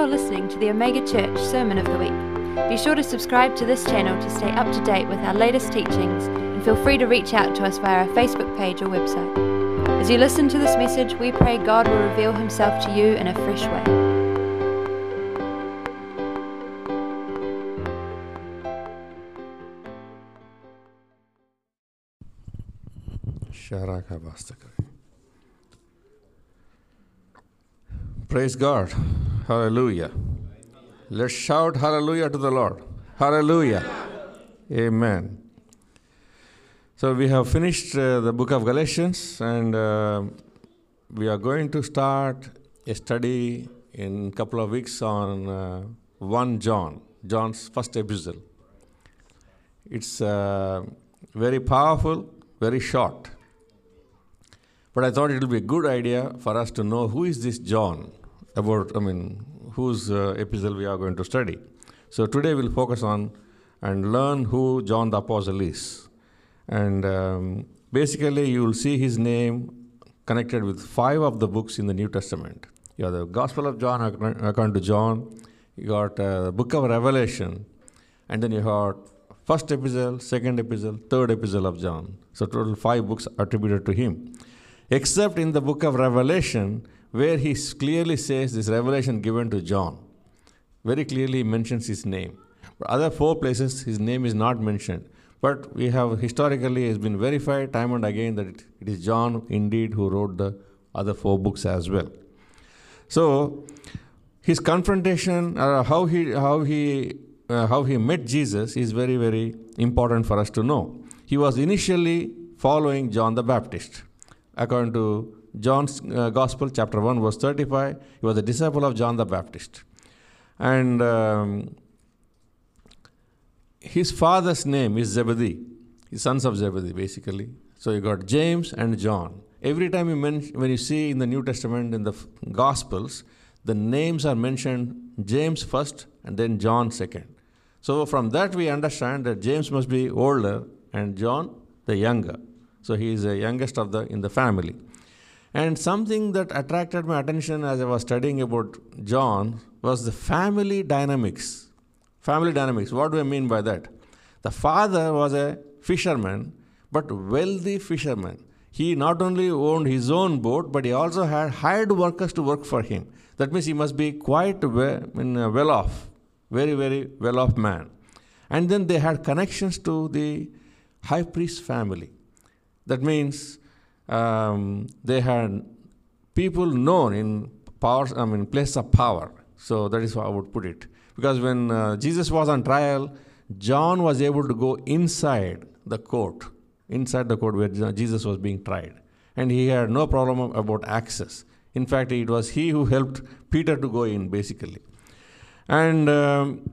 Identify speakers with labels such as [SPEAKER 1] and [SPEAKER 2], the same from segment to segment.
[SPEAKER 1] You're listening to the Omega Church Sermon of the Week. Be sure to subscribe to this channel to stay up to date with our latest teachings and feel free to reach out to us via our Facebook page or website. As you listen to this message, we pray God will reveal himself to you in a fresh way.
[SPEAKER 2] Praise God. Hallelujah. Let's shout hallelujah to the Lord. Hallelujah. Amen. So we have finished uh, the book of Galatians and uh, we are going to start a study in a couple of weeks on uh, 1 John, John's first epistle. It's uh, very powerful, very short. But I thought it would be a good idea for us to know who is this John about, I mean, whose uh, epistle we are going to study. So today we'll focus on and learn who John the Apostle is. And um, basically, you will see his name connected with five of the books in the New Testament. You have the Gospel of John according to John, you got uh, the book of Revelation, and then you have first epistle, second epistle, third epistle of John. So total five books attributed to him. Except in the book of Revelation, where he clearly says this revelation given to John. Very clearly mentions his name. But other four places, his name is not mentioned. But we have historically has been verified time and again that it, it is John indeed who wrote the other four books as well. So his confrontation, uh, how he how he uh, how he met Jesus, is very very important for us to know. He was initially following John the Baptist, according to John's uh, Gospel, chapter 1, verse 35. He was a disciple of John the Baptist. And um, his father's name is Zebedee, his sons of Zebedee, basically. So you got James and John. Every time you men- when you see in the New Testament, in the Gospels, the names are mentioned James first and then John second. So from that we understand that James must be older and John the younger. So he is the youngest of the in the family. And something that attracted my attention as I was studying about John was the family dynamics. Family dynamics. What do I mean by that? The father was a fisherman, but wealthy fisherman. He not only owned his own boat, but he also had hired workers to work for him. That means he must be quite well, well off, very, very well off man. And then they had connections to the high priest family. That means um, they had people known in powers, I mean, place of power. So that is how I would put it. Because when uh, Jesus was on trial, John was able to go inside the court, inside the court where Jesus was being tried. And he had no problem about access. In fact, it was he who helped Peter to go in, basically. And um,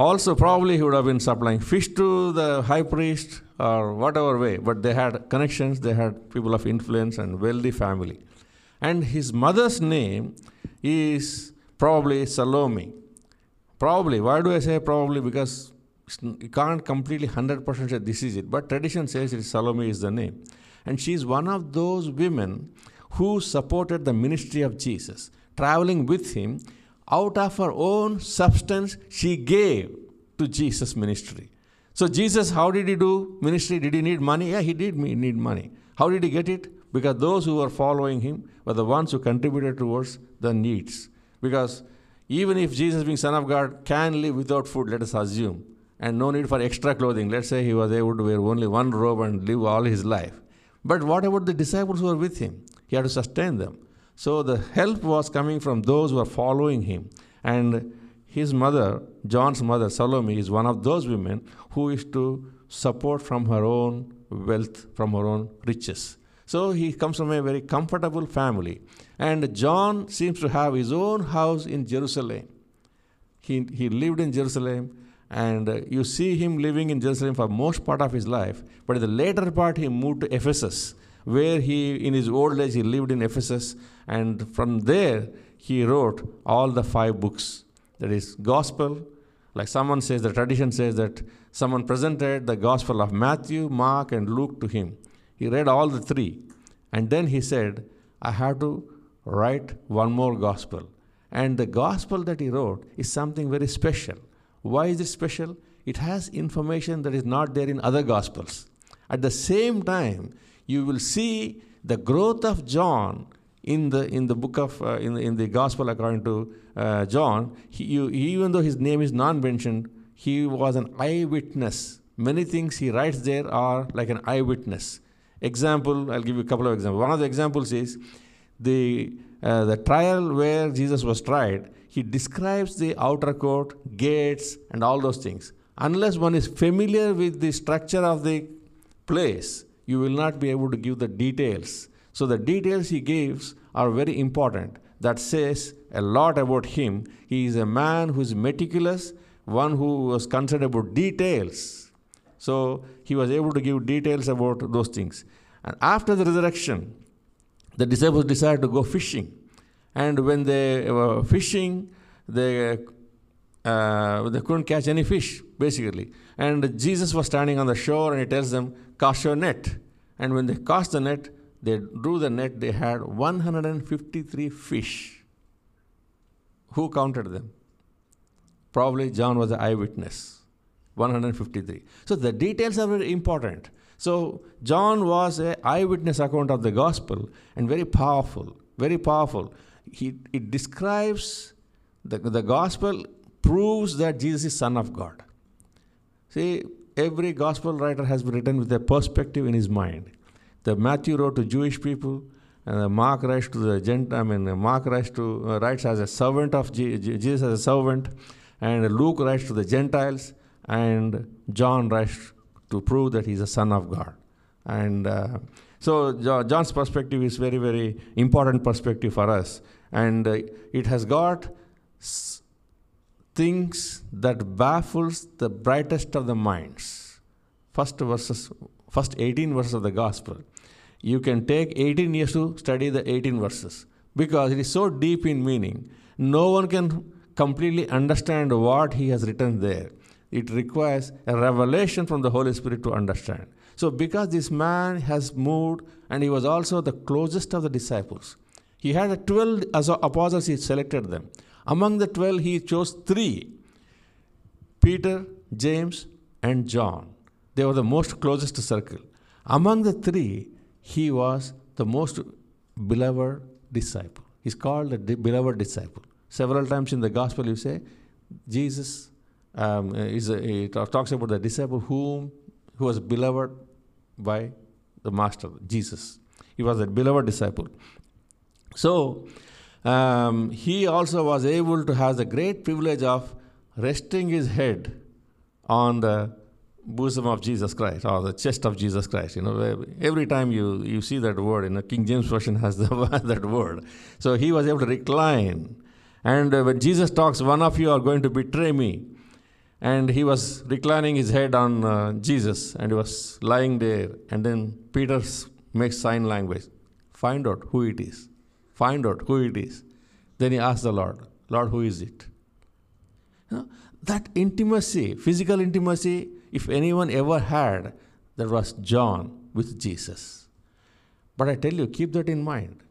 [SPEAKER 2] also, probably he would have been supplying fish to the high priest or whatever way, but they had connections, they had people of influence and wealthy family. And his mother's name is probably Salome. Probably. Why do I say probably? Because you can't completely 100% say this is it. But tradition says it Salome is the name. And she's one of those women who supported the ministry of Jesus, traveling with him out of her own substance, she gave to Jesus' ministry. So, Jesus, how did he do ministry? Did he need money? Yeah, he did need money. How did he get it? Because those who were following him were the ones who contributed towards the needs. Because even if Jesus, being Son of God, can live without food, let us assume, and no need for extra clothing, let's say he was able to wear only one robe and live all his life. But what about the disciples who were with him? He had to sustain them. So the help was coming from those who were following him. And his mother, John's mother, Salome, is one of those women who is to support from her own wealth, from her own riches. So he comes from a very comfortable family. And John seems to have his own house in Jerusalem. He, he lived in Jerusalem, and you see him living in Jerusalem for most part of his life. But in the later part, he moved to Ephesus, where he, in his old age, he lived in Ephesus, and from there he wrote all the five books. That is gospel, like someone says, the tradition says that someone presented the gospel of Matthew, Mark, and Luke to him. He read all the three, and then he said, I have to write one more gospel. And the gospel that he wrote is something very special. Why is it special? It has information that is not there in other gospels. At the same time, you will see the growth of John in the in the book of uh, in, the, in the gospel according to uh, John. He, you, even though his name is not mentioned, he was an eyewitness. Many things he writes there are like an eyewitness. Example, I'll give you a couple of examples. One of the examples is the uh, the trial where Jesus was tried. He describes the outer court, gates, and all those things. Unless one is familiar with the structure of the place, you will not be able to give the details. So the details he gives are very important. That says a lot about him. He is a man who is meticulous, one who was concerned about details. So he was able to give details about those things. And after the resurrection, the disciples decided to go fishing. And when they were fishing, they, uh, they couldn't catch any fish, basically. And Jesus was standing on the shore and he tells them, Cast your net. And when they cast the net, they drew the net, they had 153 fish. Who counted them? Probably John was the eyewitness. 153. So the details are very important. So John was an eyewitness account of the gospel and very powerful, very powerful. He, it describes the, the gospel proves that Jesus is Son of God. See, every gospel writer has been written with a perspective in his mind. The Matthew wrote to Jewish people, and Mark writes to the Gentile. I mean, Mark writes to uh, writes as a servant of G- Jesus as a servant, and Luke writes to the Gentiles, and John writes to prove that he's a son of God. And uh, so John's perspective is very, very important perspective for us, and uh, it has got s- things that baffles the brightest of the minds. First verses, first 18 verses of the gospel. You can take 18 years to study the 18 verses because it is so deep in meaning. No one can completely understand what he has written there. It requires a revelation from the Holy Spirit to understand. So, because this man has moved and he was also the closest of the disciples, he had 12 apostles, he selected them. Among the 12, he chose three Peter, James, and John. They were the most closest circle. Among the three, he was the most beloved disciple. He's called the beloved disciple. Several times in the gospel, you say, Jesus um, is a, he talks about the disciple whom who was beloved by the master, Jesus. He was a beloved disciple. So, um, he also was able to have the great privilege of resting his head on the bosom of Jesus Christ or the chest of Jesus Christ. You know, every time you, you see that word, you know, King James Version has the, that word. So he was able to recline. And uh, when Jesus talks, one of you are going to betray me. And he was reclining his head on uh, Jesus and he was lying there. And then Peter makes sign language. Find out who it is. Find out who it is. Then he asks the Lord, Lord, who is it? You know, that intimacy, physical intimacy, if anyone ever had, that was John with Jesus. But I tell you, keep that in mind.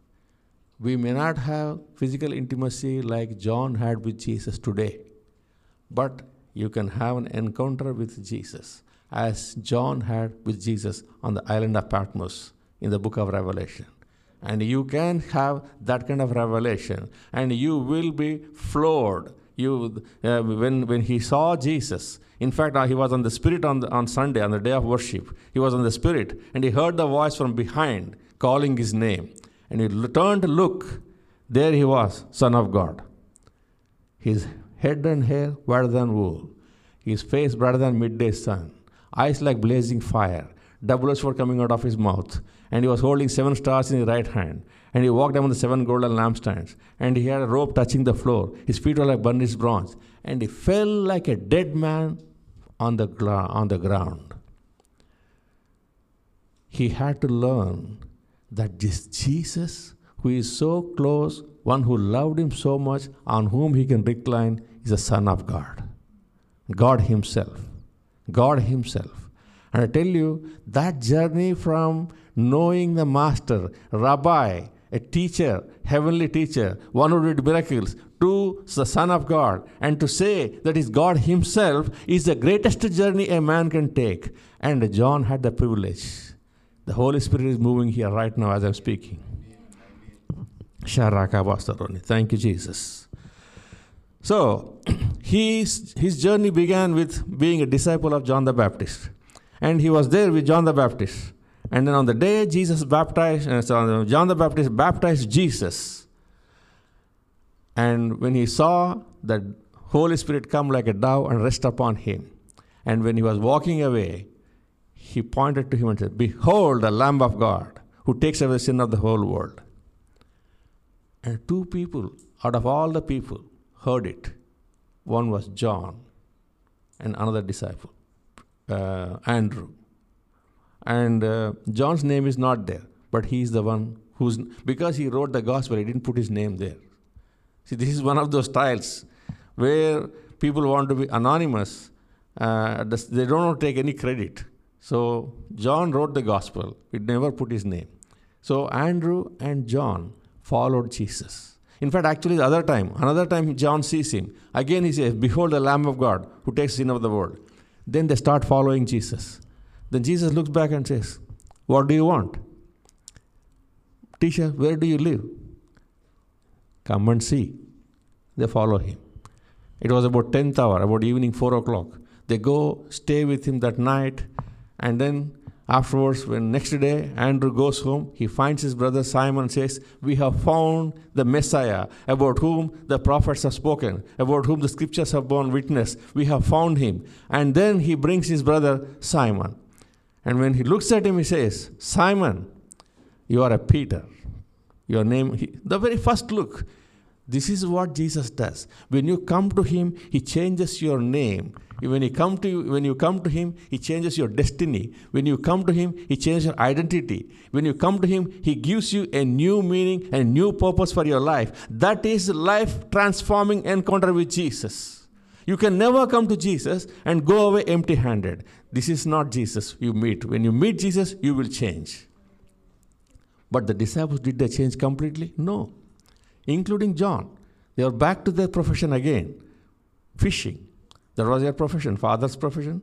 [SPEAKER 2] We may not have physical intimacy like John had with Jesus today, but you can have an encounter with Jesus as John had with Jesus on the island of Patmos in the book of Revelation. And you can have that kind of revelation, and you will be floored. You, uh, when, when he saw Jesus, in fact, he was on the Spirit on, the, on Sunday, on the day of worship. He was on the Spirit, and he heard the voice from behind calling his name. And he turned to look. There he was, Son of God. His head and hair whiter than wool, his face brighter than midday sun, eyes like blazing fire, double were coming out of his mouth, and he was holding seven stars in his right hand. And he walked among the seven golden lampstands, and he had a rope touching the floor. His feet were like burnished bronze, and he fell like a dead man on the, on the ground. He had to learn that this Jesus, who is so close, one who loved him so much, on whom he can recline, is the Son of God. God Himself. God Himself. And I tell you, that journey from knowing the Master, Rabbi, a teacher, heavenly teacher, one who did miracles, to the Son of God and to say that is God Himself is the greatest journey a man can take. And John had the privilege. The Holy Spirit is moving here right now as I'm speaking. Thank you, Jesus. So, his, his journey began with being a disciple of John the Baptist. And he was there with John the Baptist. And then on the day Jesus baptized, uh, so John the Baptist baptized Jesus. And when he saw the Holy Spirit come like a dove and rest upon him, and when he was walking away, he pointed to him and said, Behold the Lamb of God who takes away the sin of the whole world. And two people out of all the people heard it. One was John, and another disciple, uh, Andrew. And uh, John's name is not there, but he is the one who's, because he wrote the gospel, he didn't put his name there. See, this is one of those styles where people want to be anonymous, uh, they don't want to take any credit. So, John wrote the gospel, he never put his name. So, Andrew and John followed Jesus. In fact, actually, the other time, another time John sees him. Again, he says, Behold the Lamb of God who takes sin of the world. Then they start following Jesus. Then Jesus looks back and says, What do you want? Teacher, where do you live? Come and see. They follow him. It was about 10th hour, about evening 4 o'clock. They go stay with him that night, and then afterwards, when next day Andrew goes home, he finds his brother Simon and says, We have found the Messiah, about whom the prophets have spoken, about whom the scriptures have borne witness. We have found him. And then he brings his brother Simon. And when he looks at him, he says, Simon, you are a Peter. Your name, he, the very first look. This is what Jesus does. When you come to him, he changes your name. When you come to when you come to him, he changes your destiny. When you come to him, he changes your identity. When you come to him, he gives you a new meaning and new purpose for your life. That is life transforming encounter with Jesus. You can never come to Jesus and go away empty handed. This is not Jesus you meet. When you meet Jesus, you will change. But the disciples, did they change completely? No. Including John. They are back to their profession again fishing. That was their profession, father's profession.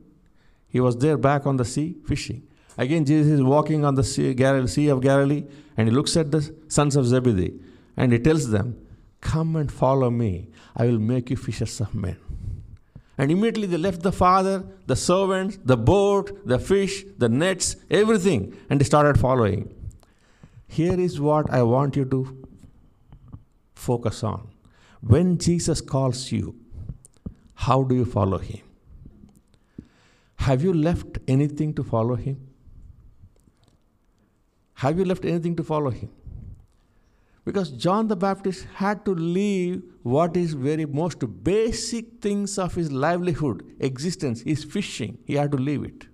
[SPEAKER 2] He was there back on the sea fishing. Again, Jesus is walking on the sea, sea of Galilee and he looks at the sons of Zebedee and he tells them, Come and follow me. I will make you fishers of men. And immediately they left the father, the servants, the boat, the fish, the nets, everything, and they started following. Here is what I want you to focus on. When Jesus calls you, how do you follow him? Have you left anything to follow him? Have you left anything to follow him? Because John the Baptist had to leave what is very most basic things of his livelihood, existence, is fishing. He had to leave it.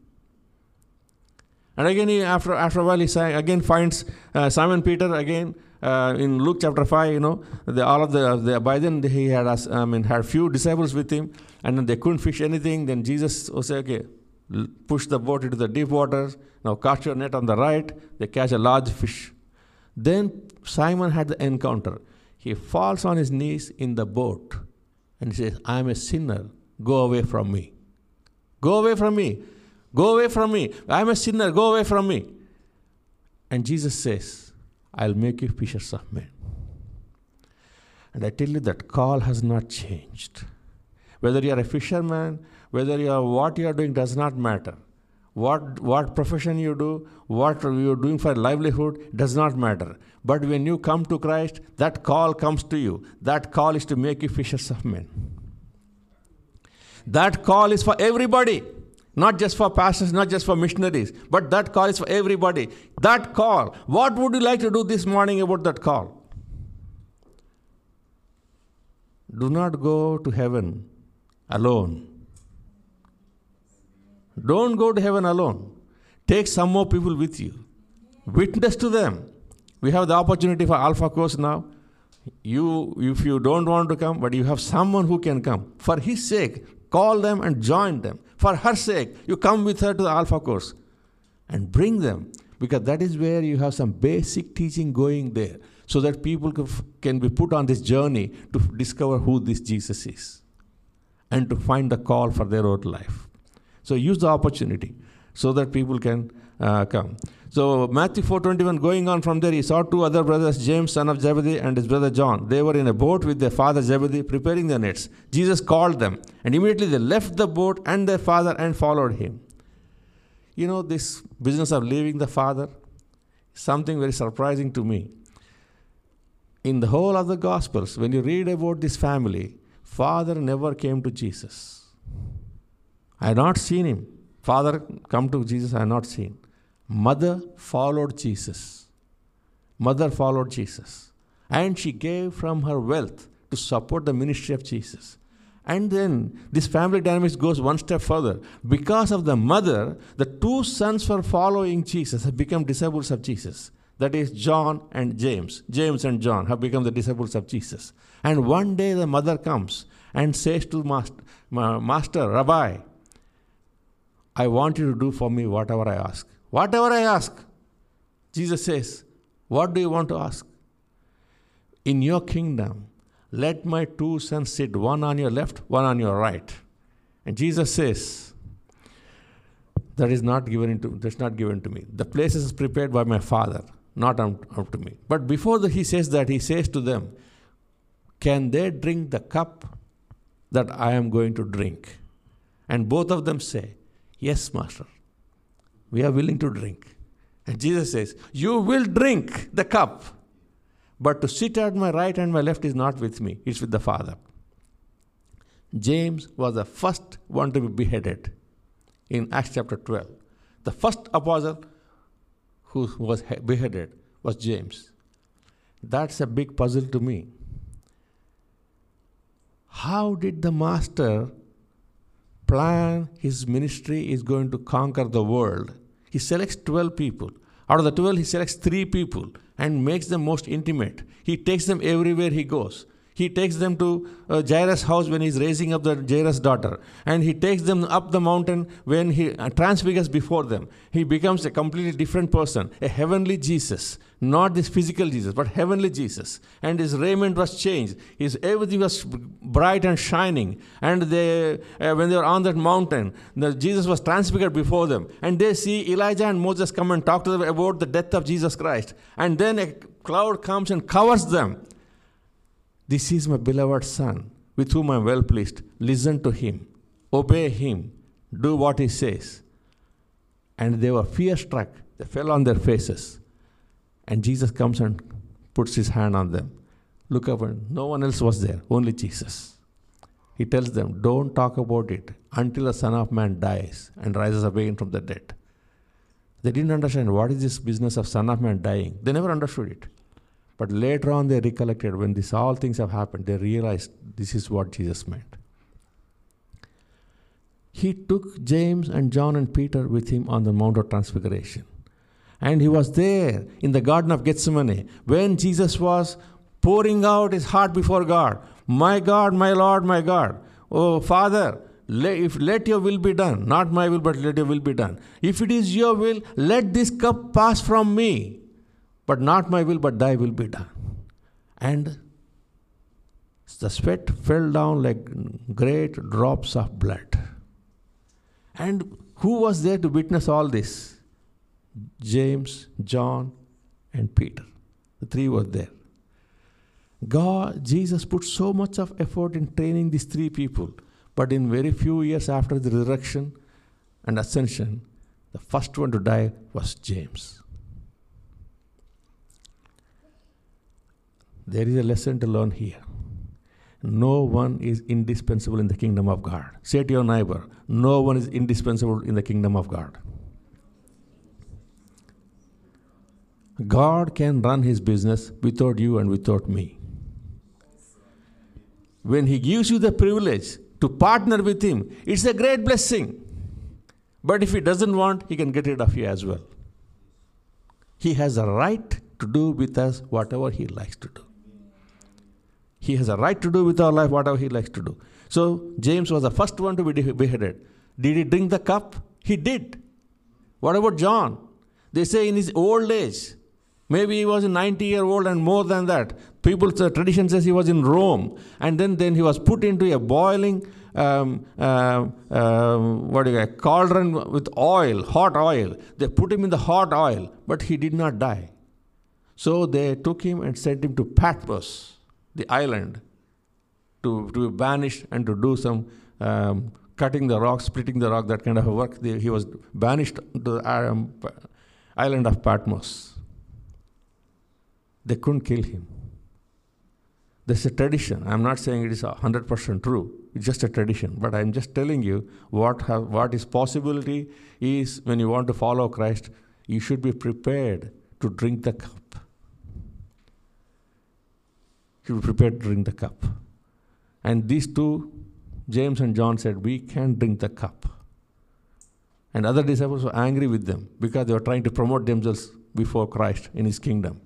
[SPEAKER 2] And again, he, after, after a while, he again finds uh, Simon Peter again uh, in Luke chapter 5, you know, the, all of the, the, by then he had, I mean, had few disciples with him, and then they couldn't fish anything. Then Jesus was say, okay, push the boat into the deep waters. Now cast your net on the right. They catch a large fish. Then Simon had the encounter. He falls on his knees in the boat and he says, I am a sinner. Go away from me. Go away from me. Go away from me. I am a sinner. Go away from me. And Jesus says, I'll make you fishers of men. And I tell you that call has not changed. Whether you are a fisherman, whether you are what you are doing does not matter what, what profession you do, what you're doing for livelihood, does not matter. But when you come to Christ, that call comes to you. That call is to make you fishers of men. That call is for everybody, not just for pastors, not just for missionaries, but that call is for everybody. That call, what would you like to do this morning about that call? Do not go to heaven alone don't go to heaven alone. Take some more people with you. Witness to them. We have the opportunity for Alpha course now. You, if you don't want to come, but you have someone who can come. For his sake, call them and join them. For her sake, you come with her to the Alpha course and bring them. because that is where you have some basic teaching going there so that people can be put on this journey to discover who this Jesus is and to find the call for their own life. So use the opportunity so that people can uh, come. So Matthew 4:21, going on from there, he saw two other brothers, James, son of Zebedee, and his brother John. They were in a boat with their father Zebedee, preparing their nets. Jesus called them, and immediately they left the boat and their father and followed him. You know, this business of leaving the father, something very surprising to me. In the whole of the Gospels, when you read about this family, father never came to Jesus. I had not seen him. Father come to Jesus, I have not seen. Mother followed Jesus. Mother followed Jesus. And she gave from her wealth to support the ministry of Jesus. And then this family dynamics goes one step further. Because of the mother, the two sons for following Jesus have become disciples of Jesus. That is John and James. James and John have become the disciples of Jesus. And one day the mother comes and says to Master, Master Rabbi, I want you to do for me whatever I ask. Whatever I ask. Jesus says, What do you want to ask? In your kingdom, let my two sons sit, one on your left, one on your right. And Jesus says, That is not given into that's not given to me. The place is prepared by my Father, not up to me. But before the, he says that, he says to them, Can they drink the cup that I am going to drink? And both of them say, Yes, Master. We are willing to drink. And Jesus says, You will drink the cup but to sit at my right and my left is not with me, it's with the Father. James was the first one to be beheaded in Acts chapter 12. The first apostle who was beheaded was James. That's a big puzzle to me. How did the Master plan his ministry is going to conquer the world? He selects 12 people. Out of the 12, he selects three people and makes them most intimate. He takes them everywhere he goes. He takes them to uh, Jairus' house when he's raising up the Jairus' daughter. And he takes them up the mountain when he uh, transfigures before them. He becomes a completely different person, a heavenly Jesus. Not this physical Jesus, but heavenly Jesus. And his raiment was changed. His everything was bright and shining. And they, uh, when they were on that mountain, the, Jesus was transfigured before them. And they see Elijah and Moses come and talk to them about the death of Jesus Christ. And then a cloud comes and covers them this is my beloved Son, with whom I am well pleased. Listen to him, obey him, do what he says. And they were fear struck, they fell on their faces. And Jesus comes and puts his hand on them. Look up, and no one else was there, only Jesus. He tells them, Don't talk about it until the Son of Man dies and rises again from the dead. They didn't understand what is this business of Son of Man dying. They never understood it. But later on, they recollected when this all things have happened, they realized this is what Jesus meant. He took James and John and Peter with him on the Mount of Transfiguration. And he was there in the Garden of Gethsemane when Jesus was pouring out his heart before God. My God, my Lord, my God. Oh, Father, if, let your will be done. Not my will, but let your will be done. If it is your will, let this cup pass from me. But not my will, but thy will be done. And the sweat fell down like great drops of blood. And who was there to witness all this? James, John, and Peter. The three were there. God, Jesus put so much of effort in training these three people, but in very few years after the resurrection and ascension, the first one to die was James. There is a lesson to learn here. No one is indispensable in the kingdom of God. Say to your neighbor, no one is indispensable in the kingdom of God. God can run his business without you and without me. When he gives you the privilege to partner with him, it's a great blessing. But if he doesn't want, he can get rid of you as well. He has a right to do with us whatever he likes to do. He has a right to do with our life whatever he likes to do. So James was the first one to be beheaded. Did he drink the cup? He did. What about John? They say in his old age, maybe he was 90 year old and more than that. People's uh, tradition says he was in Rome, and then, then he was put into a boiling um, uh, what do you call cauldron with oil, hot oil. They put him in the hot oil, but he did not die. So they took him and sent him to Patmos, the island, to, to be banished and to do some um, cutting the rock, splitting the rock, that kind of work. They, he was banished to the um, island of Patmos. They couldn't kill him. There's a tradition. I'm not saying it is 100% true. It's just a tradition. But I'm just telling you what, have, what is possibility is when you want to follow Christ, you should be prepared to drink the cup. You should be prepared to drink the cup. And these two, James and John said, We can drink the cup. And other disciples were angry with them because they were trying to promote themselves before Christ in his kingdom.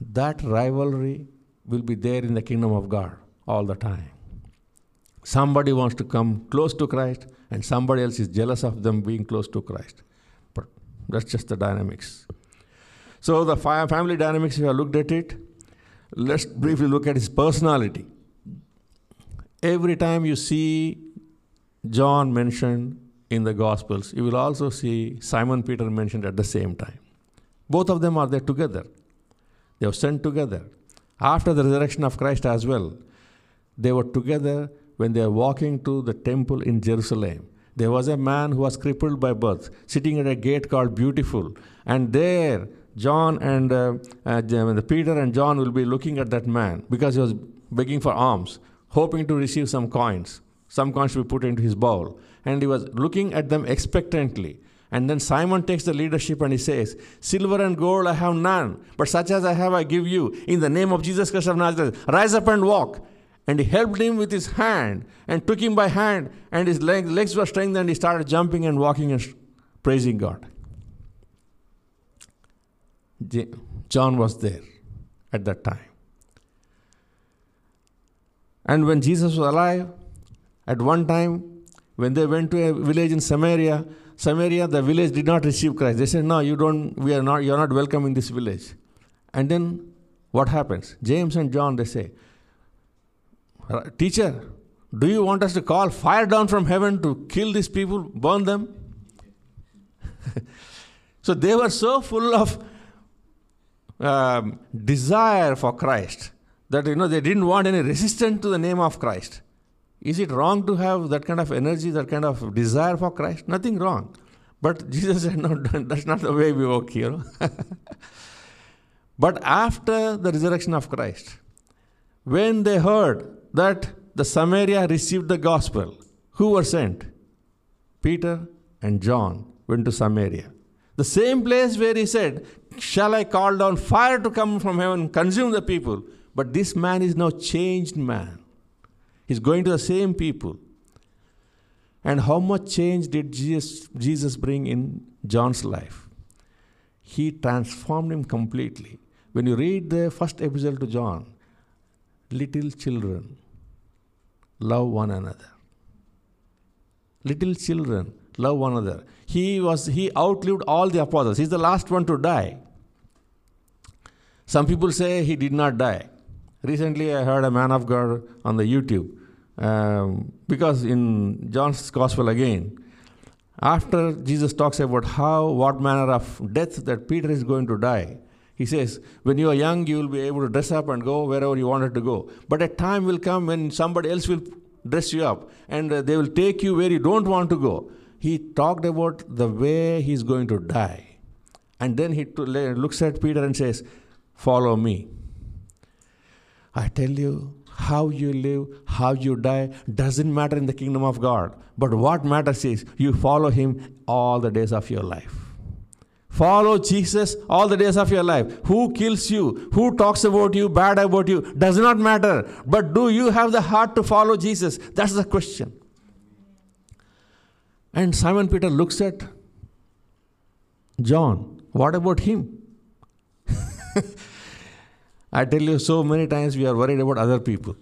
[SPEAKER 2] That rivalry will be there in the kingdom of God all the time. Somebody wants to come close to Christ, and somebody else is jealous of them being close to Christ. But that's just the dynamics. So, the family dynamics, if you have looked at it, let's briefly look at his personality. Every time you see John mentioned in the Gospels, you will also see Simon Peter mentioned at the same time. Both of them are there together. They were sent together. After the resurrection of Christ as well, they were together when they were walking to the temple in Jerusalem. There was a man who was crippled by birth, sitting at a gate called Beautiful. And there, John and uh, uh, Peter and John will be looking at that man because he was begging for alms, hoping to receive some coins. Some coins to be put into his bowl. And he was looking at them expectantly. And then Simon takes the leadership and he says, Silver and gold I have none, but such as I have I give you. In the name of Jesus Christ of Nazareth, rise up and walk. And he helped him with his hand and took him by hand, and his legs, legs were strengthened, and he started jumping and walking and praising God. John was there at that time. And when Jesus was alive, at one time, when they went to a village in Samaria, Samaria, the village did not receive Christ. They said, No, you don't, we are not, you're not welcome in this village. And then what happens? James and John, they say, Teacher, do you want us to call fire down from heaven to kill these people, burn them? so they were so full of um, desire for Christ that you know they didn't want any resistance to the name of Christ. Is it wrong to have that kind of energy, that kind of desire for Christ? Nothing wrong. But Jesus said, no, that's not the way we work here. but after the resurrection of Christ, when they heard that the Samaria received the gospel, who were sent? Peter and John went to Samaria. The same place where he said, Shall I call down fire to come from heaven, and consume the people? But this man is now changed man. He's going to the same people. And how much change did Jesus, Jesus bring in John's life? He transformed him completely. When you read the first epistle to John, little children, love one another. Little children, love one another. He was he outlived all the apostles. He's the last one to die. Some people say he did not die. Recently, I heard a man of God on the YouTube um, because in John's Gospel again, after Jesus talks about how, what manner of death that Peter is going to die, he says, when you are young, you will be able to dress up and go wherever you wanted to go. But a time will come when somebody else will dress you up and uh, they will take you where you don't want to go. He talked about the way he's going to die. And then he looks at Peter and says, Follow me. I tell you, how you live, how you die, doesn't matter in the kingdom of God. But what matters is you follow Him all the days of your life. Follow Jesus all the days of your life. Who kills you? Who talks about you, bad about you? Does not matter. But do you have the heart to follow Jesus? That's the question. And Simon Peter looks at John. What about him? I tell you, so many times we are worried about other people.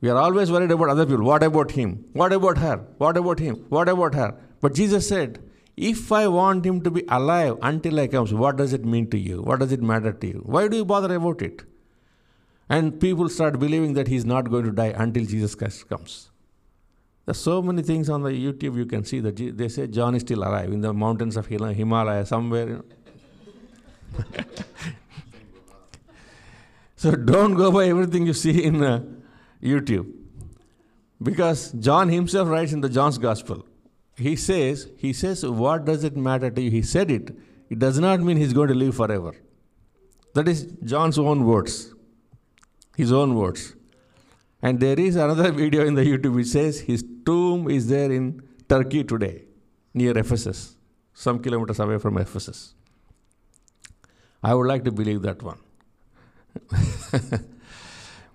[SPEAKER 2] We are always worried about other people. What about him? What about her? What about him? What about her? But Jesus said, If I want him to be alive until I comes, what does it mean to you? What does it matter to you? Why do you bother about it? And people start believing that he is not going to die until Jesus Christ comes. There's so many things on the YouTube you can see that they say John is still alive in the mountains of Himalaya somewhere. You know. so don't go by everything you see in uh, YouTube. Because John himself writes in the John's Gospel, he says, he says, what does it matter to you? He said it. It does not mean he's going to live forever. That is John's own words. His own words. And there is another video in the YouTube which says his tomb is there in Turkey today, near Ephesus, some kilometers away from Ephesus. I would like to believe that one.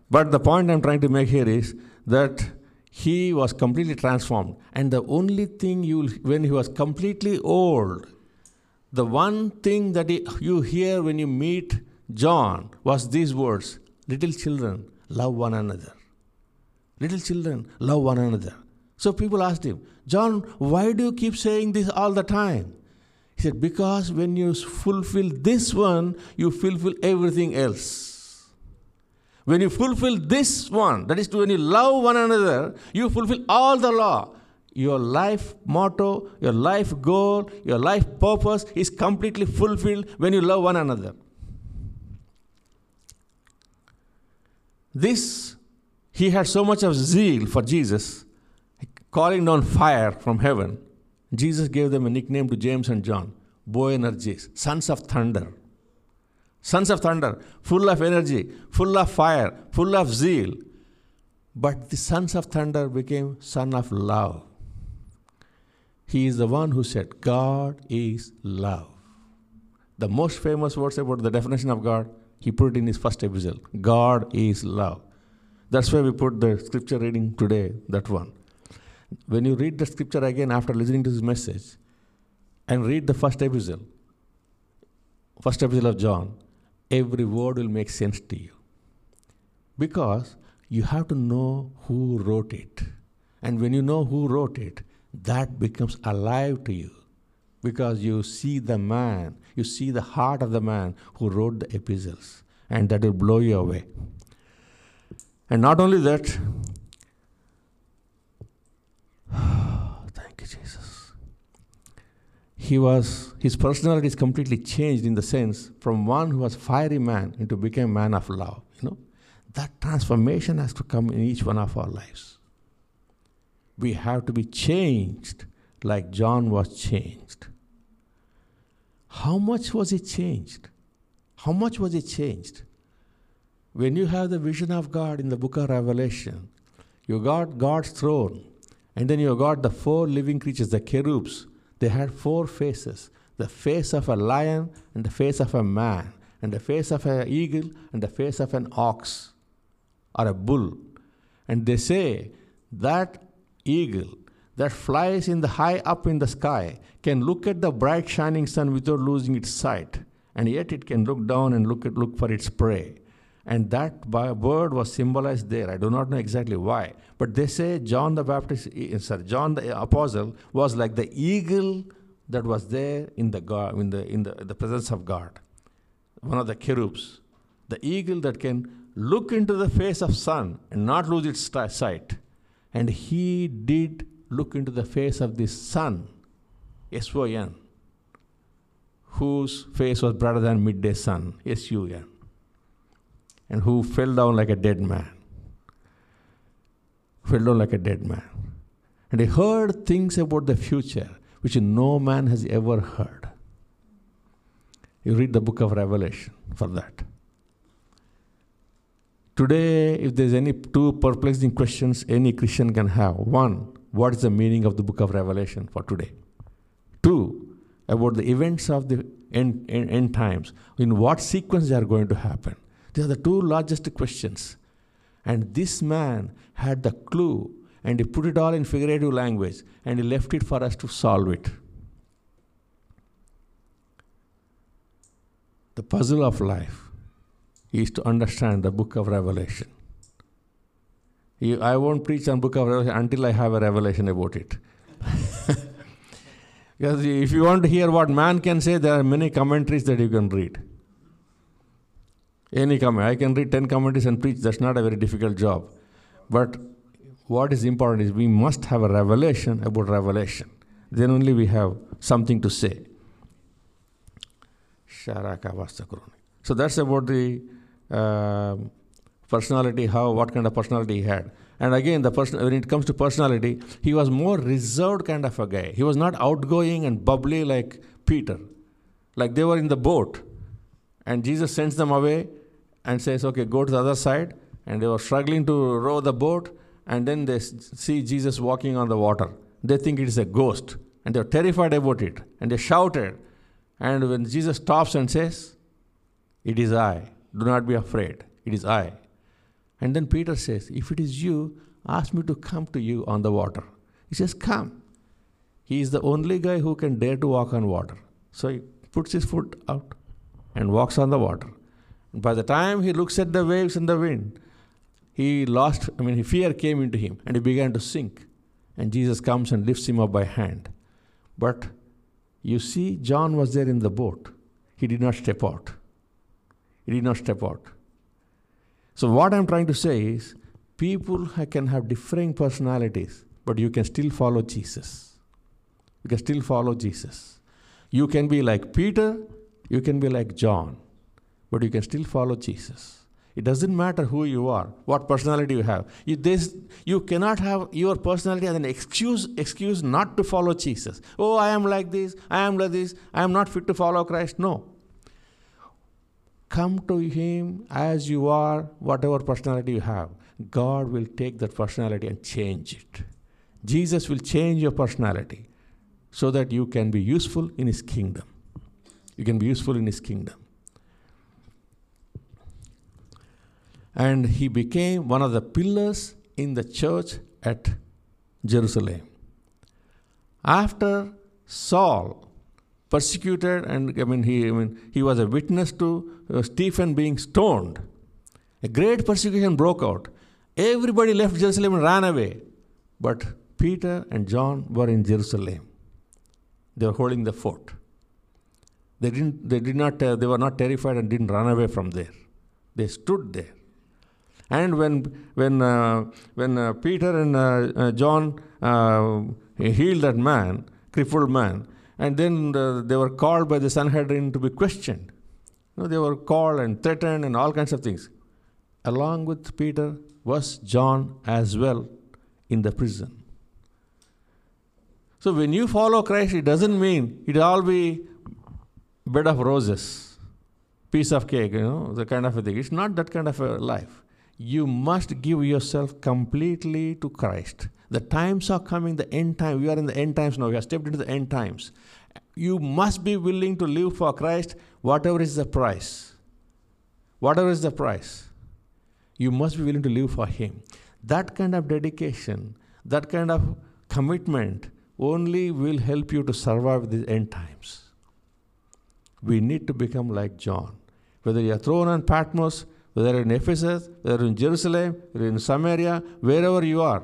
[SPEAKER 2] but the point I'm trying to make here is that he was completely transformed. And the only thing you, when he was completely old, the one thing that he, you hear when you meet John was these words Little children, love one another. Little children, love one another. So people asked him, John, why do you keep saying this all the time? He said, Because when you fulfill this one, you fulfill everything else. When you fulfill this one, that is to when you love one another, you fulfill all the law. Your life motto, your life goal, your life purpose is completely fulfilled when you love one another. This, he had so much of zeal for Jesus, calling down fire from heaven. Jesus gave them a nickname to James and John Boanerges, sons of thunder. Sons of thunder, full of energy, full of fire, full of zeal. But the sons of thunder became son of love. He is the one who said, God is love. The most famous words about the definition of God, he put it in his first epistle God is love. That's why we put the scripture reading today, that one. When you read the scripture again after listening to this message and read the first epistle, first epistle of John, every word will make sense to you. Because you have to know who wrote it. And when you know who wrote it, that becomes alive to you. Because you see the man, you see the heart of the man who wrote the epistles, and that will blow you away. And not only that, thank you, Jesus. He was his personality is completely changed in the sense from one who was fiery man into became man of love. You know, that transformation has to come in each one of our lives. We have to be changed like John was changed. How much was he changed? How much was he changed? When you have the vision of God in the book of Revelation, you got God's throne, and then you got the four living creatures, the cherubs. They had four faces the face of a lion, and the face of a man, and the face of an eagle, and the face of an ox or a bull. And they say that eagle that flies in the high up in the sky can look at the bright shining sun without losing its sight, and yet it can look down and look at look for its prey. And that word was symbolized there. I do not know exactly why, but they say John the Baptist, eh, sorry, John the Apostle was like the eagle that was there in the God, in the in the, the presence of God, one of the cherubs, the eagle that can look into the face of sun and not lose its sight, and he did look into the face of the sun, S O N, whose face was brighter than midday sun, S U N and who fell down like a dead man. Fell down like a dead man. And he heard things about the future which no man has ever heard. You read the book of Revelation for that. Today, if there's any two perplexing questions any Christian can have one, what is the meaning of the book of Revelation for today? Two, about the events of the end, end, end times, in what sequence they are going to happen. These are the two largest questions. And this man had the clue and he put it all in figurative language and he left it for us to solve it. The puzzle of life is to understand the book of Revelation. I won't preach on book of Revelation until I have a revelation about it. Because if you want to hear what man can say, there are many commentaries that you can read. Any comment. I can read 10 commentaries and preach. That's not a very difficult job. But what is important is we must have a revelation about revelation. Then only we have something to say. So that's about the uh, personality, how, what kind of personality he had. And again, the person, when it comes to personality, he was more reserved kind of a guy. He was not outgoing and bubbly like Peter. Like they were in the boat, and Jesus sends them away and says, Okay, go to the other side. And they were struggling to row the boat, and then they see Jesus walking on the water. They think it is a ghost, and they're terrified about it, and they shouted. And when Jesus stops and says, It is I, do not be afraid, it is I. And then Peter says, If it is you, ask me to come to you on the water. He says, Come. He is the only guy who can dare to walk on water. So he puts his foot out and walks on the water. By the time he looks at the waves and the wind, he lost, I mean, fear came into him and he began to sink. And Jesus comes and lifts him up by hand. But you see, John was there in the boat. He did not step out. He did not step out. So, what I'm trying to say is people can have differing personalities, but you can still follow Jesus. You can still follow Jesus. You can be like Peter, you can be like John, but you can still follow Jesus. It doesn't matter who you are, what personality you have. You, this, you cannot have your personality as an excuse, excuse not to follow Jesus. Oh, I am like this, I am like this, I am not fit to follow Christ. No. Come to Him as you are, whatever personality you have. God will take that personality and change it. Jesus will change your personality so that you can be useful in His kingdom. You can be useful in His kingdom. And he became one of the pillars in the church at Jerusalem. After Saul persecuted, and I mean, he, I mean, he was a witness to uh, Stephen being stoned. A great persecution broke out. Everybody left Jerusalem and ran away. But Peter and John were in Jerusalem. They were holding the fort. They, didn't, they, did not, uh, they were not terrified and didn't run away from there. They stood there. And when, when, uh, when uh, Peter and uh, uh, John uh, healed that man, crippled man, and then the, they were called by the Sanhedrin to be questioned. You know, they were called and threatened and all kinds of things. Along with Peter was John as well in the prison. So when you follow Christ, it doesn't mean it all be bed of roses, piece of cake, you know, the kind of a thing. It's not that kind of a life. You must give yourself completely to Christ. The times are coming, the end time. We are in the end times now. We have stepped into the end times. You must be willing to live for Christ, whatever is the price. Whatever is the price. You must be willing to live for Him. That kind of dedication, that kind of commitment only will help you to survive the end times. We need to become like John. Whether you are thrown on Patmos, whether in Ephesus, whether in Jerusalem, whether in Samaria, wherever you are,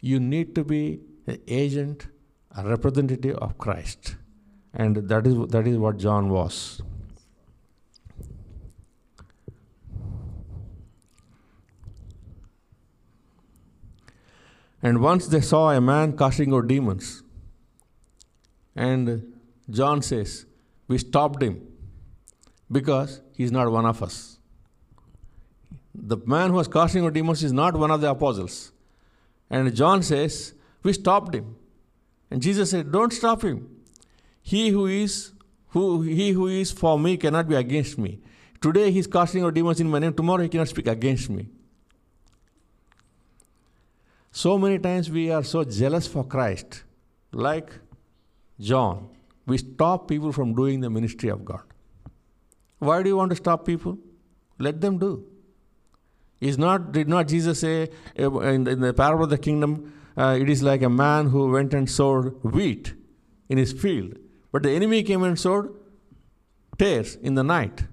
[SPEAKER 2] you need to be an agent, a representative of Christ. And that is, that is what John was. And once they saw a man casting out demons. And John says, We stopped him because he's not one of us. The man who was casting out demons is not one of the apostles. And John says, We stopped him. And Jesus said, Don't stop him. He who is who he who is for me cannot be against me. Today he's casting out demons in my name, tomorrow he cannot speak against me. So many times we are so jealous for Christ, like John. We stop people from doing the ministry of God. Why do you want to stop people? Let them do. Is not did not Jesus say uh, in the, in the parable of the kingdom? Uh, it is like a man who went and sowed wheat in his field, but the enemy came and sowed tares in the night.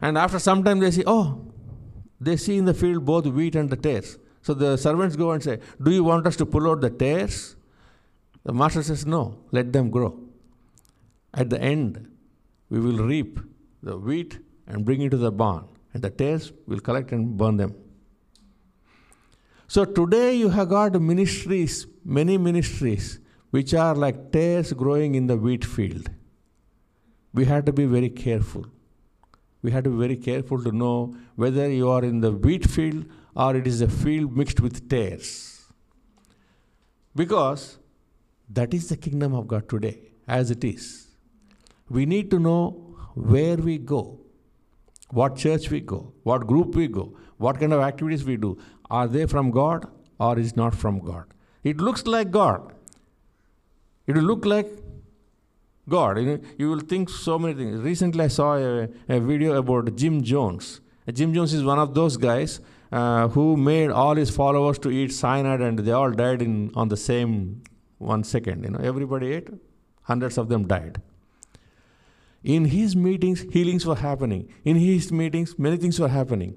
[SPEAKER 2] And after some time, they say, "Oh, they see in the field both wheat and the tares." So the servants go and say, "Do you want us to pull out the tares The master says, No, let them grow. At the end, we will reap the wheat and bring it to the barn, and the tares will collect and burn them. So today you have got ministries, many ministries, which are like tares growing in the wheat field. We have to be very careful. We have to be very careful to know whether you are in the wheat field or it is a field mixed with tares. Because that is the kingdom of God today, as it is. We need to know where we go, what church we go, what group we go, what kind of activities we do. Are they from God or is not from God? It looks like God. It will look like God. You, know, you will think so many things. Recently, I saw a, a video about Jim Jones. Jim Jones is one of those guys uh, who made all his followers to eat cyanide, and they all died in on the same one second. You know, everybody ate. Hundreds of them died. In his meetings, healings were happening. In his meetings, many things were happening.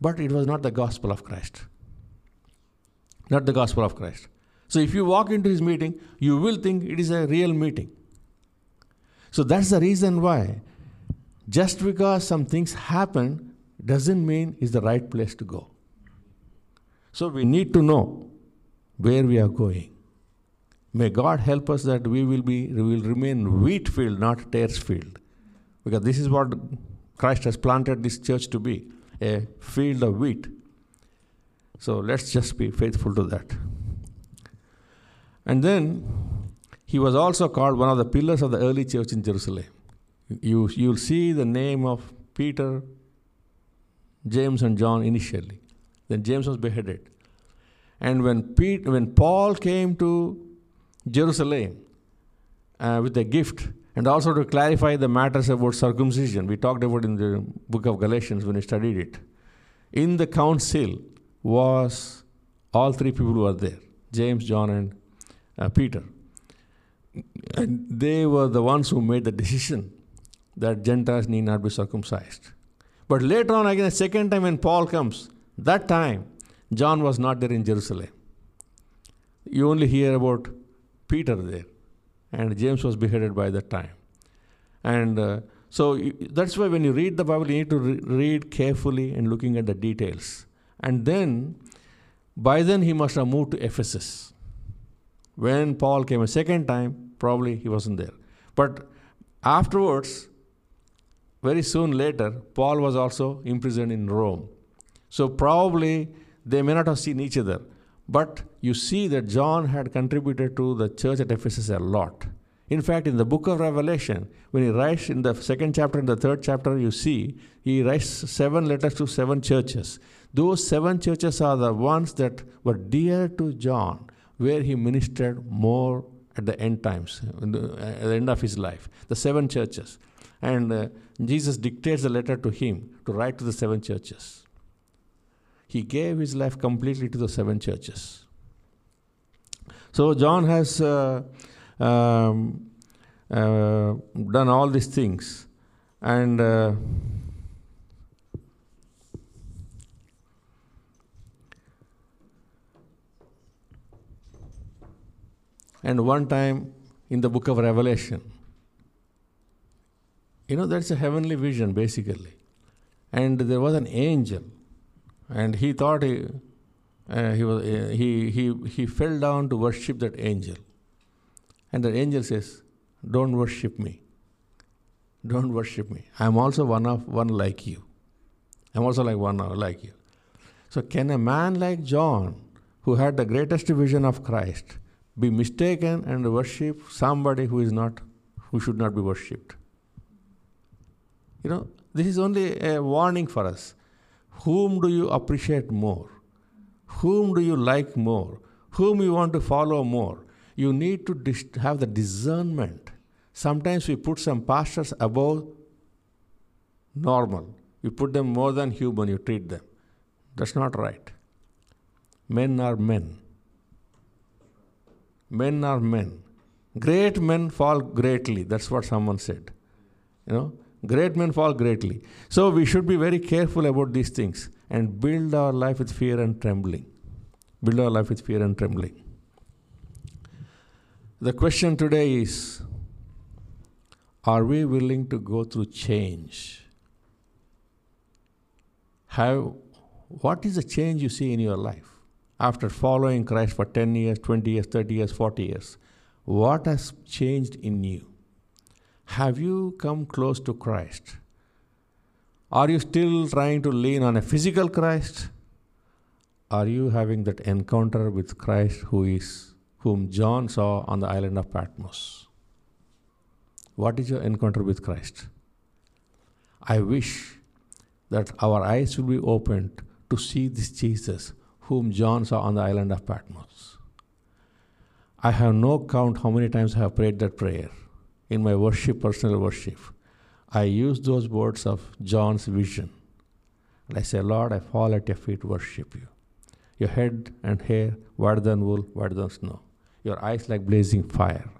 [SPEAKER 2] But it was not the gospel of Christ. Not the gospel of Christ. So if you walk into his meeting, you will think it is a real meeting. So that's the reason why just because some things happen doesn't mean it's the right place to go. So we need to know where we are going. May God help us that we will be we will remain wheat field, not tares field. Because this is what Christ has planted this church to be a field of wheat. So let's just be faithful to that. And then he was also called one of the pillars of the early church in Jerusalem. You, you'll see the name of Peter, James, and John initially. Then James was beheaded. And when, Pete, when Paul came to Jerusalem uh, with a gift and also to clarify the matters about circumcision. We talked about in the book of Galatians when we studied it. In the council was all three people who were there James, John, and uh, Peter. And they were the ones who made the decision that Gentiles need not be circumcised. But later on, again, the second time when Paul comes, that time, John was not there in Jerusalem. You only hear about Peter there, and James was beheaded by that time. And uh, so that's why when you read the Bible, you need to re- read carefully and looking at the details. And then, by then, he must have moved to Ephesus. When Paul came a second time, probably he wasn't there. But afterwards, very soon later, Paul was also imprisoned in Rome. So probably they may not have seen each other. But you see that John had contributed to the church at Ephesus a lot. In fact, in the book of Revelation, when he writes in the second chapter and the third chapter, you see he writes seven letters to seven churches. Those seven churches are the ones that were dear to John, where he ministered more at the end times, at the end of his life. The seven churches. And uh, Jesus dictates a letter to him to write to the seven churches. He gave his life completely to the seven churches. So John has uh, um, uh, done all these things, and uh, and one time in the book of Revelation, you know that's a heavenly vision basically, and there was an angel and he thought he, uh, he, was, uh, he, he, he fell down to worship that angel. And the angel says, Don't worship me. Don't worship me. I'm also one of one like you. I'm also like one like you. So can a man like John, who had the greatest vision of Christ, be mistaken and worship somebody who is not who should not be worshipped? You know, this is only a warning for us. Whom do you appreciate more? Whom do you like more? Whom you want to follow more? You need to dis- have the discernment. Sometimes we put some pastors above normal. You put them more than human, you treat them. That's not right. Men are men. Men are men. Great men fall greatly. That's what someone said. You know, Great men fall greatly. So we should be very careful about these things and build our life with fear and trembling. Build our life with fear and trembling. The question today is Are we willing to go through change? Have, what is the change you see in your life? After following Christ for 10 years, 20 years, 30 years, 40 years, what has changed in you? Have you come close to Christ? Are you still trying to lean on a physical Christ? Are you having that encounter with Christ who is whom John saw on the island of Patmos? What is your encounter with Christ? I wish that our eyes will be opened to see this Jesus whom John saw on the island of Patmos. I have no count how many times I have prayed that prayer in my worship, personal worship. I use those words of John's vision. And I say, Lord, I fall at your feet, worship you. Your head and hair whiter than wool, whiter than snow. Your eyes like blazing fire.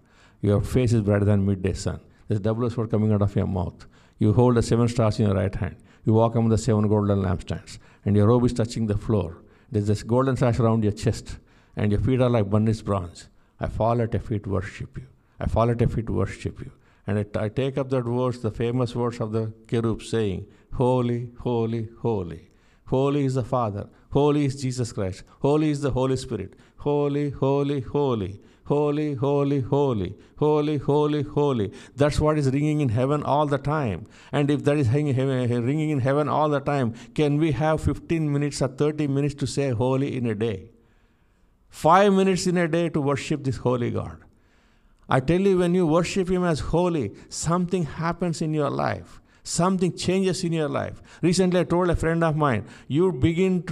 [SPEAKER 2] Your face is brighter than midday sun. There's double sword coming out of your mouth. You hold the seven stars in your right hand. You walk among the seven golden lampstands, and your robe is touching the floor. There's this golden sash around your chest, and your feet are like burnished bronze. I fall at your feet, worship you. I fall at your feet, worship you. And I, I take up that verse, the famous verse of the cherub, saying, Holy, holy, holy. Holy is the Father. Holy is Jesus Christ. Holy is the Holy Spirit. Holy, holy, holy. Holy, holy, holy, holy, holy, holy. That's what is ringing in heaven all the time. And if that is ringing in heaven all the time, can we have 15 minutes or 30 minutes to say holy in a day? Five minutes in a day to worship this holy God. I tell you, when you worship Him as holy, something happens in your life. Something changes in your life. Recently, I told a friend of mine, you begin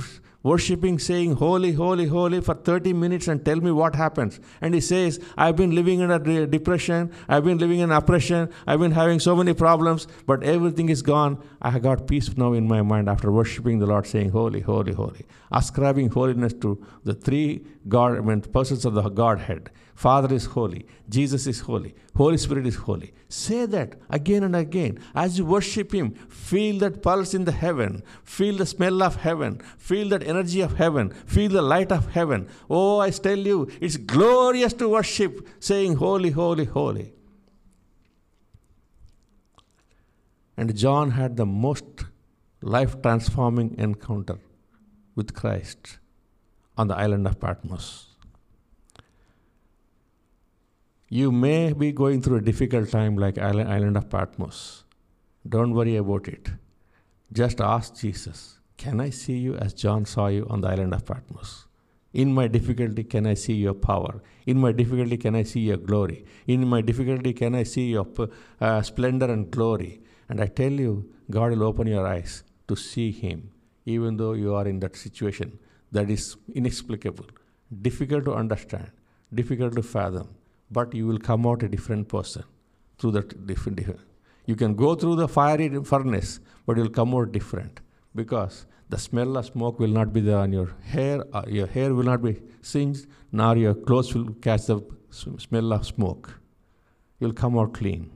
[SPEAKER 2] worshiping, saying, Holy, holy, holy for 30 minutes and tell me what happens. And he says, I've been living in a depression, I've been living in oppression, I've been having so many problems, but everything is gone. I have got peace now in my mind after worshiping the Lord, saying, Holy, holy, holy. Ascribing holiness to the three God, I mean, persons of the Godhead. Father is holy, Jesus is holy, Holy Spirit is holy. Say that again and again. As you worship Him, feel that pulse in the heaven, feel the smell of heaven, feel that energy of heaven, feel the light of heaven. Oh, I tell you, it's glorious to worship, saying, Holy, holy, holy. And John had the most life transforming encounter with Christ on the island of Patmos. You may be going through a difficult time like island of Patmos. Don't worry about it. Just ask Jesus, can I see you as John saw you on the island of Patmos? In my difficulty, can I see your power? In my difficulty, can I see your glory? In my difficulty, can I see your uh, splendor and glory? And I tell you, God will open your eyes to see Him, even though you are in that situation that is inexplicable, difficult to understand, difficult to fathom but you will come out a different person through that different, different. You can go through the fiery furnace, but you'll come out different because the smell of smoke will not be there on your hair. Uh, your hair will not be singed, nor your clothes will catch the smell of smoke. You'll come out clean.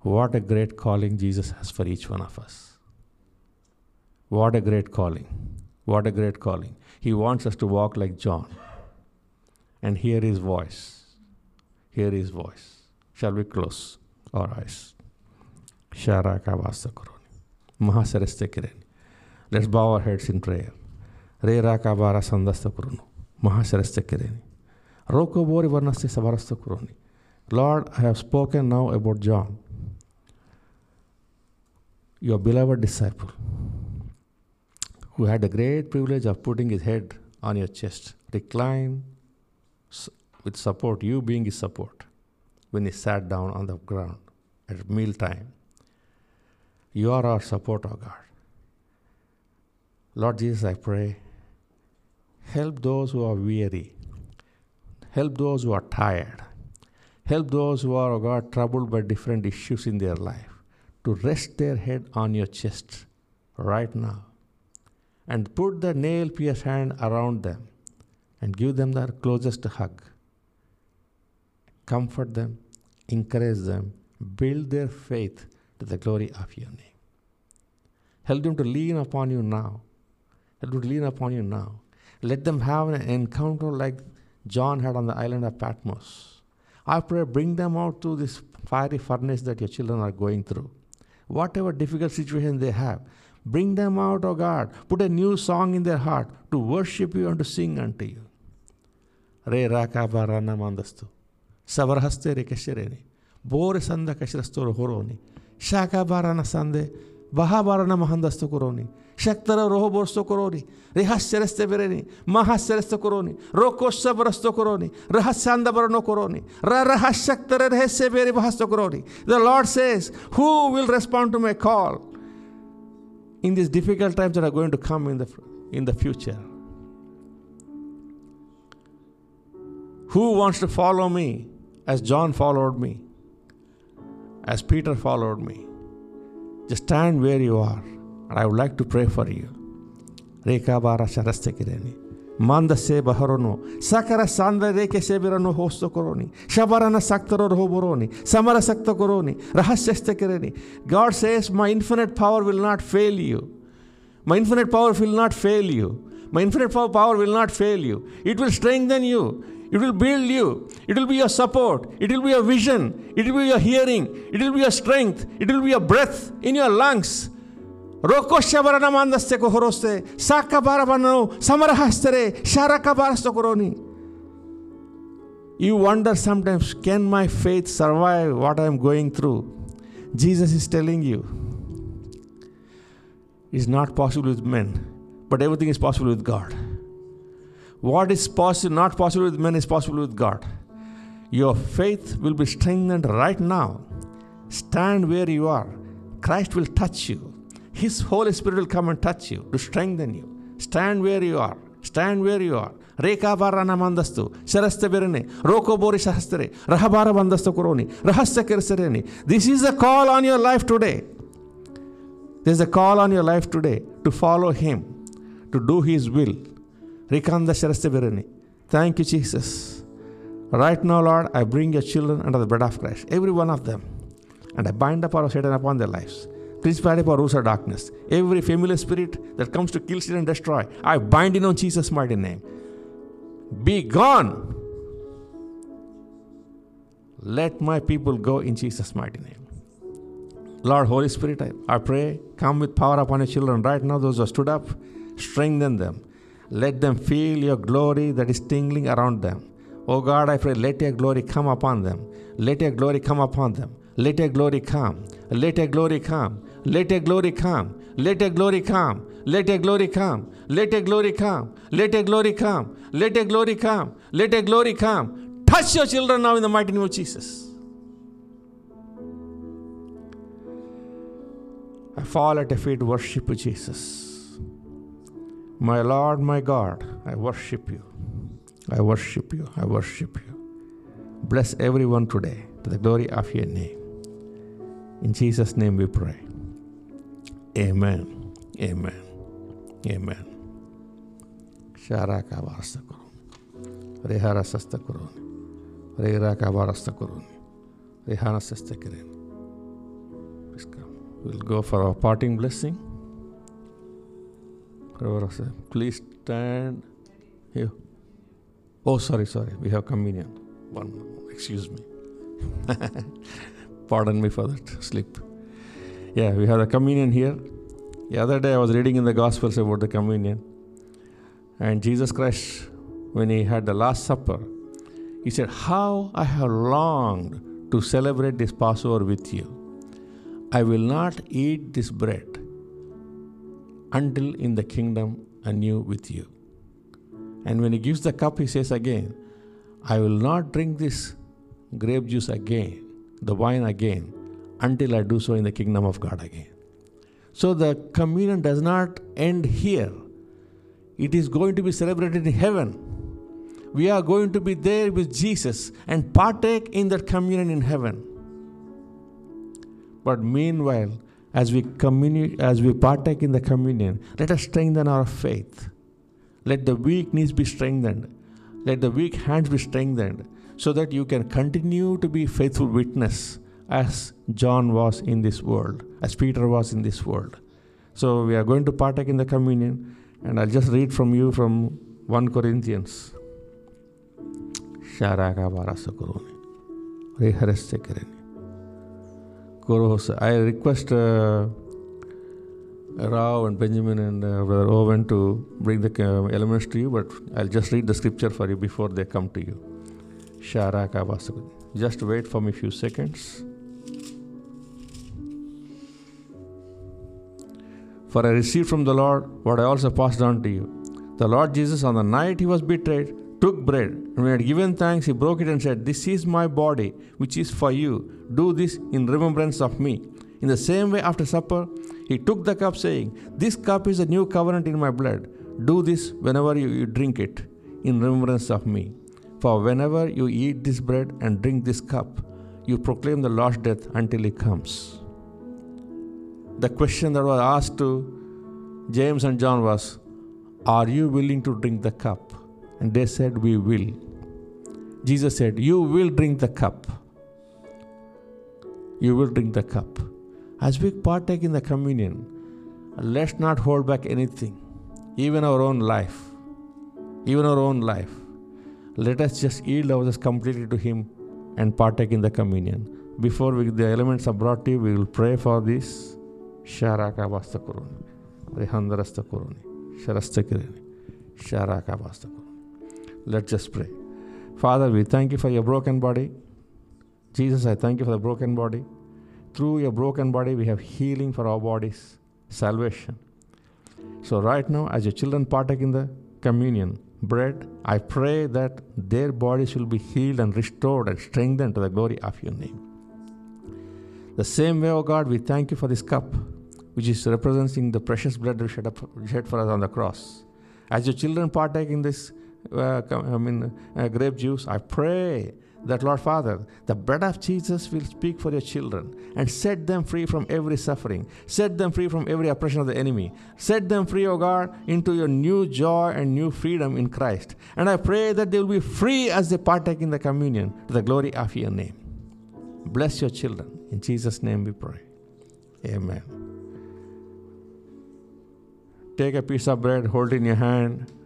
[SPEAKER 2] What a great calling Jesus has for each one of us. What a great calling. What a great calling. He wants us to walk like John and hear his voice. Hear his voice. Shall we close our eyes? Let's bow our heads in prayer. Re rakabara sandasta kurunu. Mahasarasta kireni. Roko bori varnaste savarasta kuruni. Lord, I have spoken now about John, your beloved disciple, who had the great privilege of putting his head on your chest, recline with support, you being his support, when he sat down on the ground at mealtime. You are our support, O oh God. Lord Jesus, I pray, help those who are weary, help those who are tired, help those who are, O oh God, troubled by different issues in their life to rest their head on your chest right now and put the nail pierced hand around them and give them the closest hug. Comfort them, encourage them, build their faith to the glory of your name. Help them to lean upon you now. Help them to lean upon you now. Let them have an encounter like John had on the island of Patmos. I pray, bring them out to this fiery furnace that your children are going through. Whatever difficult situation they have, bring them out, O oh God. Put a new song in their heart to worship you and to sing unto you. Re raka mandastu. Sabarhastere kesherene. Bore sanda kashrastoro horoni. Shaka barana sande. Baha barana mahandasto koroni. ಶಕ್ತರ ರೋಹ ಬೋರ್ಸ್ತೋ ಕೊರೋನಿ ರಿಹಾಸ್ಯರಸ್ತೆ ಬೆರೆನಿ ಮಹಾಸ್ಯರಸ್ತ ಕೊರೋನಿ ರೋಕೋಶ ಬರಸ್ತೋ ಕೊರೋನಿ ರಹಸ್ಯಾಂದ ಬರಣೋ ಕೊರೋನಿ ರ ರಹಸ್ಯಕ್ತರ ರಹಸ್ಯ ಬೇರೆ ಬಹಸ್ತೋ ಕೊರೋನಿ the Lord says who will respond to my call in this difficult times are going to come in the in the future who wants to follow me as John followed me, as Peter followed me. Just stand where you are, and I would like to pray for you. ರೇಖಾಭಾರ ಶರಸ್ತೆಕಿರೇನಿ ಮಾಂದಸ್ಸೆ ಬಹರೋನು ಸಕರ ಸಾಂದ್ರ ರೇಖೆ ಸೇಬಿರನ್ನು ಹೋಸ್ತು ಕೊರೋನಿ ಶಬರನ ಸಕ್ತರೋರು ಹೋಬರೋನಿ ಸಮರ ಸಕ್ತ ಕೊರೋನಿ ರಹಸ್ಯಸ್ತೆಕಿರೇನಿ God says my infinite power will not fail you my infinite power will not fail you my infinite power will not fail you it will strengthen you it will build you. It will be your support. It will be your vision. It will be your hearing. It will be your strength. It will be your breath in your lungs. You wonder sometimes, can my faith survive what I am going through? Jesus is telling you, it's not possible with men, but everything is possible with God. What is possible, not possible with men is possible with God. Your faith will be strengthened right now. Stand where you are. Christ will touch you. His Holy Spirit will come and touch you to strengthen you. Stand where you are. Stand where you are. ರೇಖಾ ಬಾರನ ಮಂದಸ್ತು ಶರಸ್ತ ಬೆರನೆ ರೋಕೋ ಬೋರಿ ಸಹಸ್ತರೆ ರಹಬಾರ ಬಂದಸ್ತು ಕುರೋನಿ ರಹಸ್ಯ ಕೆರಸರೇನಿ this is a call on your life today this a call on your life today to follow him to do his will Thank you, Jesus. Right now, Lord, I bring your children under the blood of Christ, every one of them, and I bind the power of Satan upon their lives. Principality for roots of darkness. Every familiar spirit that comes to kill, steal, and destroy, I bind in on Jesus' mighty name. Be gone. Let my people go in Jesus' mighty name. Lord, Holy Spirit, I, I pray, come with power upon your children right now, those who stood up, strengthen them. Let them feel your glory that is tingling around them. Oh God, I pray, let your glory come upon them. Let your glory come upon them. Let your glory come. Let your glory come. Let your glory come. Let your glory come. Let your glory come. Let your glory come. Let your glory come. Let your glory come. Let your glory come. Touch your children now in the mighty name of Jesus. I fall at your feet, worship Jesus. My Lord, my God, I worship you. I worship you. I worship you. Bless everyone today to the glory of your name. In Jesus' name we pray. Amen. Amen. Amen. Sharaka varasta kurun. Rehara sasta kurun. Rehara varasta kurun. Rehana sasta. Please come. We'll go for our parting blessing. Please stand here. Oh, sorry, sorry. We have communion. One, excuse me. Pardon me for that slip. Yeah, we have the communion here. The other day I was reading in the Gospels about the communion. And Jesus Christ, when he had the Last Supper, he said, How I have longed to celebrate this Passover with you. I will not eat this bread until in the kingdom anew with you. And when he gives the cup, he says again, I will not drink this grape juice again, the wine again, until I do so in the kingdom of God again. So the communion does not end here, it is going to be celebrated in heaven. We are going to be there with Jesus and partake in that communion in heaven. But meanwhile, as we communi- as we partake in the communion, let us strengthen our faith. Let the weak knees be strengthened. Let the weak hands be strengthened so that you can continue to be faithful witness as John was in this world, as Peter was in this world. So we are going to partake in the communion, and I'll just read from you from 1 Corinthians. Kuros. I request uh, Rao and Benjamin and uh, Brother Owen to bring the uh, elements to you, but I'll just read the scripture for you before they come to you. Sharaka Barasakuruni. Just wait for me a few seconds. For I received from the Lord what I also passed on to you. The Lord Jesus, on the night he was betrayed, took bread, and when he had given thanks, he broke it and said, This is my body, which is for you. Do this in remembrance of me. In the same way, after supper, he took the cup, saying, This cup is a new covenant in my blood. Do this whenever you, you drink it, in remembrance of me. For whenever you eat this bread and drink this cup, you proclaim the Lord's death until he comes. The question that was asked to James and John was, Are you willing to drink the cup? And they said, We will. Jesus said, You will drink the cup. You will drink the cup. As we partake in the communion, let's not hold back anything, even our own life. Even our own life. Let us just yield ourselves completely to Him and partake in the communion. Before we, the elements are brought to you, we will pray for this. Sharaka Basta Kuruni. Rehandarasta Kuruni. Sharasta Kirini. Sharaka Basta Kuruni. Let's just pray. Father, we thank you for your broken body. Jesus, I thank you for the broken body. Through your broken body, we have healing for our bodies, salvation. So, right now, as your children partake in the communion bread, I pray that their bodies will be healed and restored and strengthened to the glory of your name. The same way, O oh God, we thank you for this cup, which is representing the precious blood shed for us on the cross. As your children partake in this uh, I mean, uh, grape juice, I pray that, Lord Father, the blood of Jesus will speak for your children and set them free from every suffering, set them free from every oppression of the enemy, set them free, O God, into your new joy and new freedom in Christ. And I pray that they will be free as they partake in the communion to the glory of your name. Bless your children. In Jesus' name we pray. Amen. Take a piece of bread, hold it in your hand,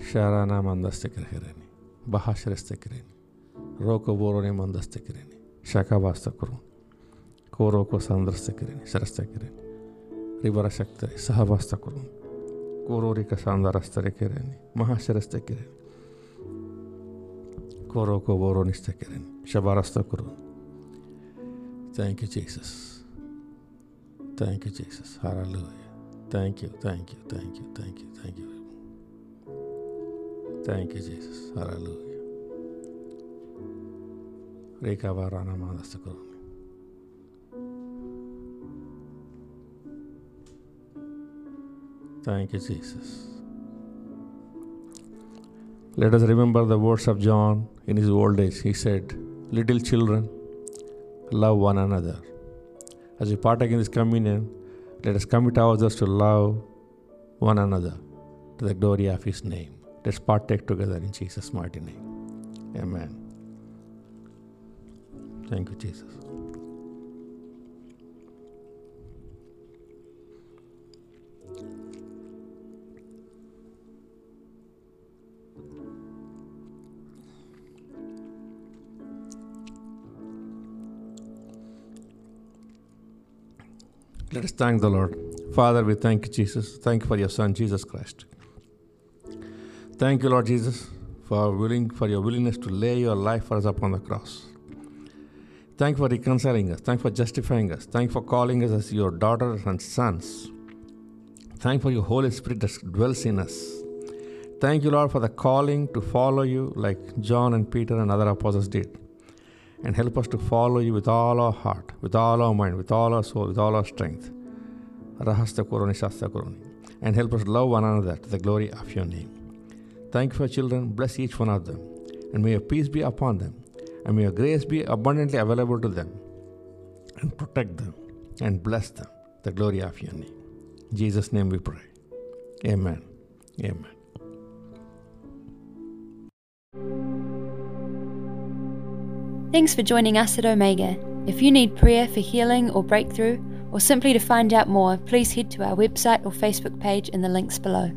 [SPEAKER 2] Sharana mandastekireni. Bahashrestekireni. Roko boroni mandastekireni. Shakavastakurun. Koroko sandrastekireni. Sharastekireni. Ribara shaktari. Sahavastakurun. Kororika sandarastekireni. Mahasharastekireni. Koroko boronistekireni. Shabarastakurun. Thank you, Jesus. Thank you, Jesus. Hallelujah. Thank you, thank you, thank you, thank you, thank you. Thank you, Jesus. Hallelujah. Reka varana mandastakuruni. Thank you, Jesus. Let us remember the words of John in his old age. He said, Little children, love one another. As we partake in this communion, let us commit ourselves to love one another to the glory of His name. Let's partake together in Jesus' mighty name. Amen. Thank you, Jesus. Let us thank the Lord. Father, we thank you, Jesus. Thank you for your Son, Jesus Christ. Thank you, Lord Jesus, for willing for your willingness to lay your life for us upon the cross. Thank you for reconciling us. Thank you for justifying us. Thank you for calling us as your daughters and sons. Thank you for your Holy Spirit that dwells in us. Thank you, Lord, for the calling to follow you like John and Peter and other apostles did. And help us to follow you with all our heart, with all our mind, with all our soul, with all our strength. And help us love one another to the glory of your name. Thank you for children. Bless each one of them. And may your peace be upon them. and may your grace be abundantly available to them and protect them and bless them, the glory of your name. In Jesus' name we pray. Amen. Amen.
[SPEAKER 1] Thanks for joining us at Omega. If you need prayer for healing or breakthrough, or simply to find out more, please head to our website or Facebook page in the links below.